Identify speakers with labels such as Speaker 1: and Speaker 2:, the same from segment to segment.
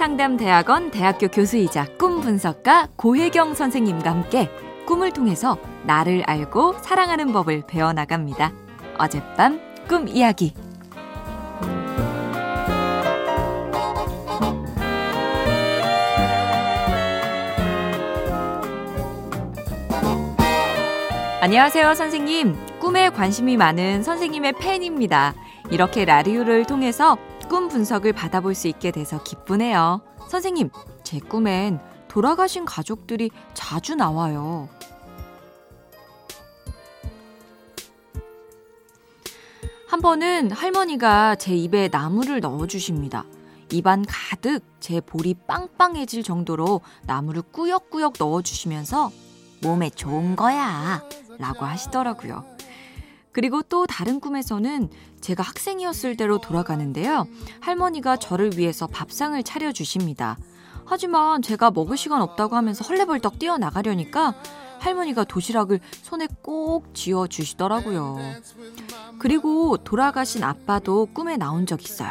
Speaker 1: 상담대학원 대학교 교수이자 꿈 분석가 고혜경 선생님과 함께 꿈을 통해서 나를 알고 사랑하는 법을 배워나갑니다. 어젯밤 꿈 이야기. 안녕하세요, 선생님. 꿈에 관심이 많은 선생님의 팬입니다. 이렇게 라디오를 통해서 꿈 분석을 받아볼 수 있게 돼서 기쁘네요. 선생님, 제 꿈엔 돌아가신 가족들이 자주 나와요. 한 번은 할머니가 제 입에 나무를 넣어주십니다. 입안 가득 제 볼이 빵빵해질 정도로 나무를 꾸역꾸역 넣어주시면서 몸에 좋은 거야. 라고 하시더라고요. 그리고 또 다른 꿈에서는 제가 학생이었을 때로 돌아가는데요. 할머니가 저를 위해서 밥상을 차려주십니다. 하지만 제가 먹을 시간 없다고 하면서 헐레벌떡 뛰어나가려니까 할머니가 도시락을 손에 꼭 쥐어 주시더라고요. 그리고 돌아가신 아빠도 꿈에 나온 적 있어요.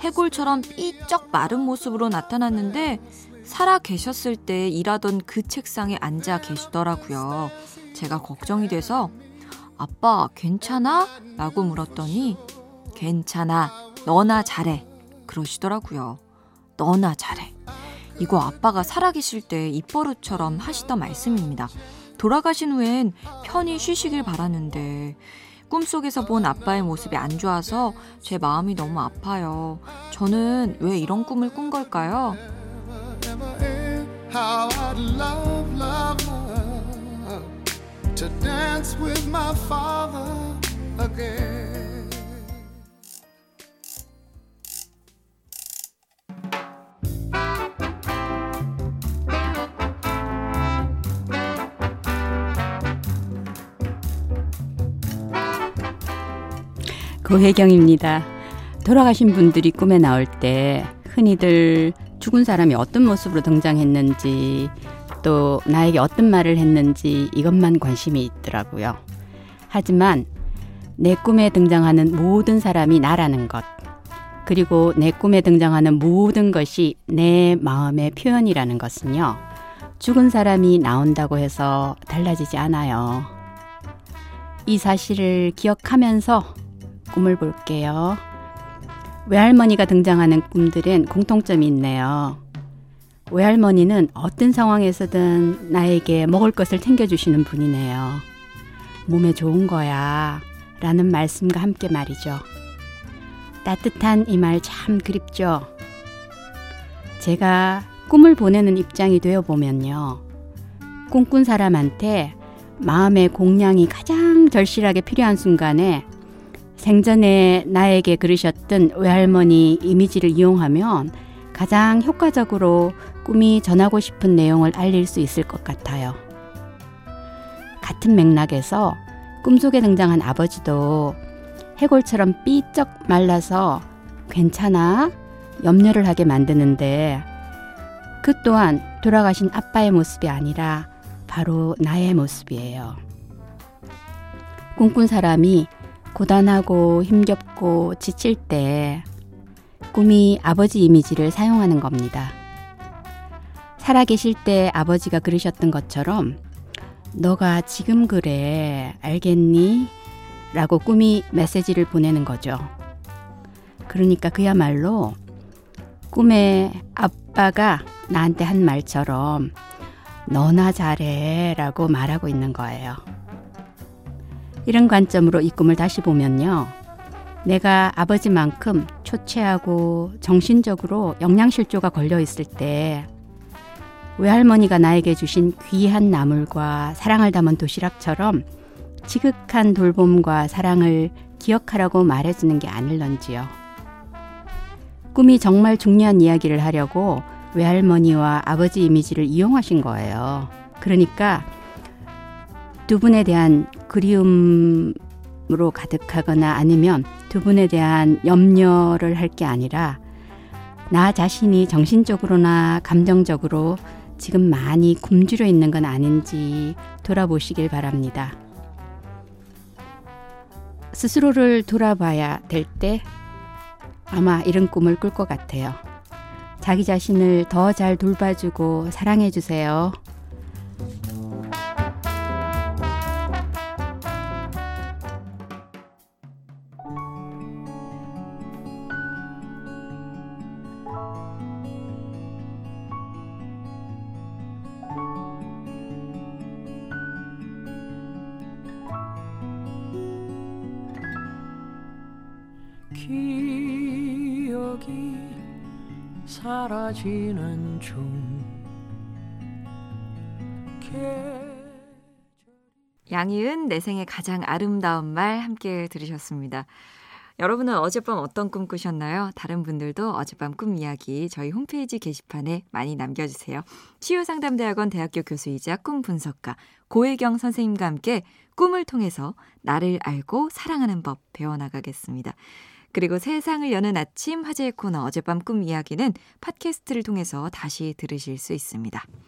Speaker 1: 해골처럼 삐쩍 마른 모습으로 나타났는데 살아 계셨을 때 일하던 그 책상에 앉아 계시더라고요. 제가 걱정이 돼서 아빠 괜찮아? 라고 물었더니 괜찮아. 너나 잘해. 그러시더라고요. 너나 잘해. 이거 아빠가 살아계실 때 입버릇처럼 하시던 말씀입니다. 돌아가신 후엔 편히 쉬시길 바라는데 꿈속에서 본 아빠의 모습이 안 좋아서 제 마음이 너무 아파요. 저는 왜 이런 꿈을 꾼 걸까요? To dance with my father again.
Speaker 2: 고혜경입니다. 돌아가신 분들이 꿈에 나올 때 흔히들 죽은 사람이 어떤 모습으로 등장했는지 또 나에게 어떤 말을 했는지 이것만 관심이 있더라고요. 하지만 내 꿈에 등장하는 모든 사람이 나라는 것, 그리고 내 꿈에 등장하는 모든 것이 내 마음의 표현이라는 것은요, 죽은 사람이 나온다고 해서 달라지지 않아요. 이 사실을 기억하면서 꿈을 볼게요. 외할머니가 등장하는 꿈들엔 공통점이 있네요. 외할머니는 어떤 상황에서든 나에게 먹을 것을 챙겨주시는 분이네요. 몸에 좋은 거야. 라는 말씀과 함께 말이죠. 따뜻한 이 말 참 그립죠. 제가 꿈을 보내는 입장이 되어 보면요. 꿈꾼 사람한테 마음의 공량이 가장 절실하게 필요한 순간에 생전에 나에게 그러셨던 외할머니 이미지를 이용하면 가장 효과적으로 꿈이 전하고 싶은 내용을 알릴 수 있을 것 같아요. 같은 맥락에서 꿈속에 등장한 아버지도 해골처럼 삐쩍 말라서 괜찮아 염려를 하게 만드는데 그 또한 돌아가신 아빠의 모습이 아니라 바로 나의 모습이에요. 꿈꾼 사람이 고단하고 힘겹고 지칠 때 꿈이 아버지 이미지를 사용하는 겁니다. 살아계실 때 아버지가 그러셨던 것처럼 너가 지금 그래 알겠니? 라고 꿈이 메시지를 보내는 거죠. 그러니까 그야말로 꿈에 아빠가 나한테 한 말처럼 너나 잘해 라고 말하고 있는 거예요. 이런 관점으로 이 꿈을 다시 보면요. 내가 아버지만큼 초췌하고 정신적으로 영양실조가 걸려 있을 때 외할머니가 나에게 주신 귀한 나물과 사랑을 담은 도시락처럼 지극한 돌봄과 사랑을 기억하라고 말해주는 게 아닐런지요. 꿈이 정말 중요한 이야기를 하려고 외할머니와 아버지 이미지를 이용하신 거예요. 그러니까 두 분에 대한 그리움 으로 가득하거나 아니면 두 분에 대한 염려를 할 게 아니라 나 자신이 정신적으로나 감정적으로 지금 많이 굶주려 있는 건 아닌지 돌아보시길 바랍니다. 스스로를 돌아봐야 될 때 아마 이런 꿈을 꿀 것 같아요. 자기 자신을 더 잘 돌봐주고 사랑해주세요.
Speaker 3: 기억이 사라지는 중
Speaker 1: 양희은 내 생의 가장 아름다운 말 함께 들으셨습니다. 여러분은 어젯밤 어떤 꿈 꾸셨나요? 다른 분들도 어젯밤 꿈 이야기 저희 홈페이지 게시판에 많이 남겨주세요. 치유상담대학원 대학교 교수이자 꿈 분석가 고혜경 선생님과 함께 꿈을 통해서 나를 알고 사랑하는 법 배워나가겠습니다. 그리고 세상을 여는 아침 화제의 코너 어젯밤 꿈 이야기는 팟캐스트를 통해서 다시 들으실 수 있습니다.